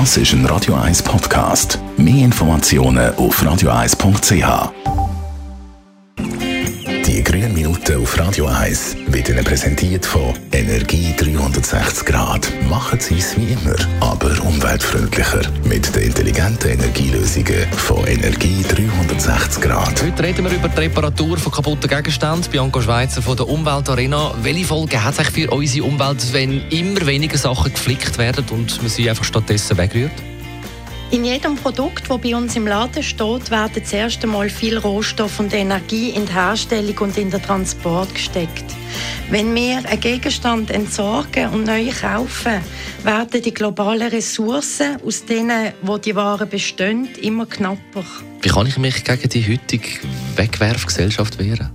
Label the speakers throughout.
Speaker 1: Das ist ein Radio 1 Podcast. Mehr Informationen auf radio1.ch. Die grünen Minuten auf Radio 1 wird Ihnen präsentiert von Energie 360 Grad. Machen Sie es wie immer, aber umweltfreundlicher. Mit den intelligenten Energielösungen von Energie 360 Grad.
Speaker 2: Heute reden wir über die Reparatur von kaputten Gegenständen. Bianca Schweizer von der Umweltarena. Welche Folgen hat es für unsere Umwelt, wenn immer weniger Sachen geflickt werden und man sie einfach stattdessen wegrührt?
Speaker 3: In jedem Produkt, das bei uns im Laden steht, werden zuerst einmal viel Rohstoff und Energie in die Herstellung und in den Transport gesteckt. Wenn wir einen Gegenstand entsorgen und neu kaufen, werden die globalen Ressourcen, aus denen wo die Waren bestehen, immer knapper.
Speaker 2: Wie kann ich mich gegen die heutige Wegwerfgesellschaft wehren?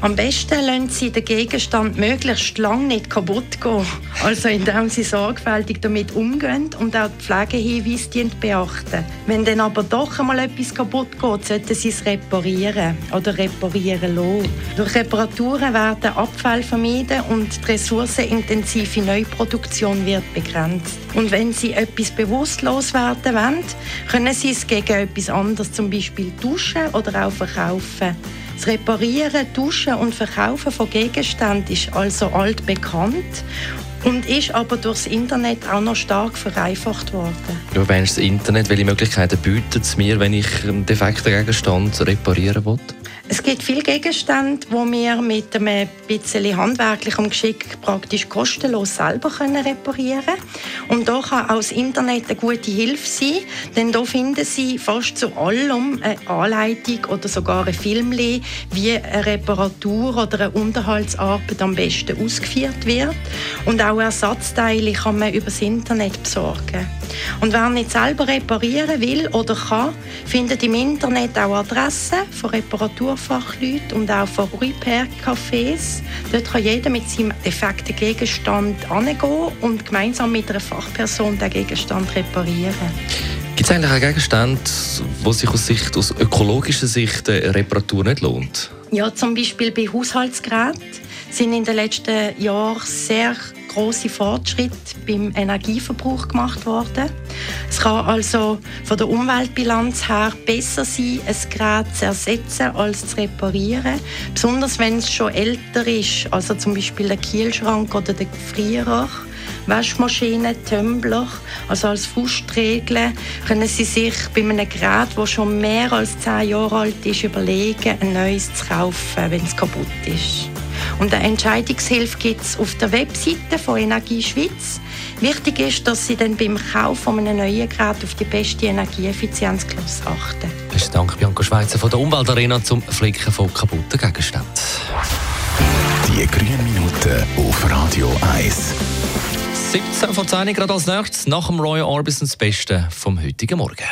Speaker 3: Am besten lassen Sie den Gegenstand möglichst lange nicht kaputt gehen. Also indem Sie sorgfältig damit umgehen und auch die Pflegehinweise beachten. Wenn dann aber doch einmal etwas kaputt geht, sollten Sie es reparieren oder reparieren lassen. Durch Reparaturen werden Abfälle vermieden und die ressourcenintensive Neuproduktion wird begrenzt. Und wenn Sie etwas bewusst loswerden wollen, können Sie es gegen etwas anderes, zum Beispiel tauschen oder auch verkaufen. Das Reparieren, Tauschen und Verkaufen von Gegenständen ist also altbekannt und ist aber durchs Internet auch noch stark vereinfacht worden.
Speaker 2: Du meinst das Internet, welche Möglichkeiten bietet es mir, wenn ich einen defekten Gegenstand reparieren will?
Speaker 3: Es gibt viele Gegenstände, die wir mit einem bisschen handwerklichem Geschick praktisch kostenlos selber reparieren können. Und da kann auch das Internet eine gute Hilfe sein, denn da finden Sie fast zu allem eine Anleitung oder sogar ein Film, wie eine Reparatur oder eine Unterhaltsarbeit am besten ausgeführt wird. Und auch Ersatzteile kann man über das Internet besorgen. Und wer nicht selber reparieren will oder kann, findet im Internet auch Adressen von Reparaturfachleuten und auch von Repair-Cafés. Dort kann jeder mit seinem defekten Gegenstand angehen und gemeinsam mit einer Fachperson den Gegenstand reparieren.
Speaker 2: Gibt es eigentlich einen Gegenstand, wo sich aus, Sicht, aus ökologischer Sicht eine Reparatur nicht lohnt?
Speaker 3: Ja, zum Beispiel bei Haushaltsgeräten sind in den letzten Jahren sehr große Fortschritte beim Energieverbrauch gemacht worden. Es kann also von der Umweltbilanz her besser sein, ein Gerät zu ersetzen als zu reparieren. Besonders wenn es schon älter ist, also zum Beispiel der Kielschrank oder der Gefrierer. Waschmaschine, Tumbler, also als Faustregel können Sie sich bei einem Gerät, das schon mehr als 10 Jahre alt ist, überlegen, ein neues zu kaufen, wenn es kaputt ist. Und eine Entscheidungshilfe gibt es auf der Webseite von Energie Schweiz. Wichtig ist, dass Sie dann beim Kauf von einem neuen Gerät auf die beste Energieeffizienzklasse achten.
Speaker 2: Besten Dank, Bianca Schweizer von der Umweltarena zum Flicken von kaputten Gegenständen.
Speaker 1: Die grünen Minuten auf Radio 1.
Speaker 2: 17 von 10 gerade als nächstes nach dem Royal Orbison das Beste vom heutigen Morgen.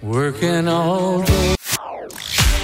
Speaker 1: Working all day.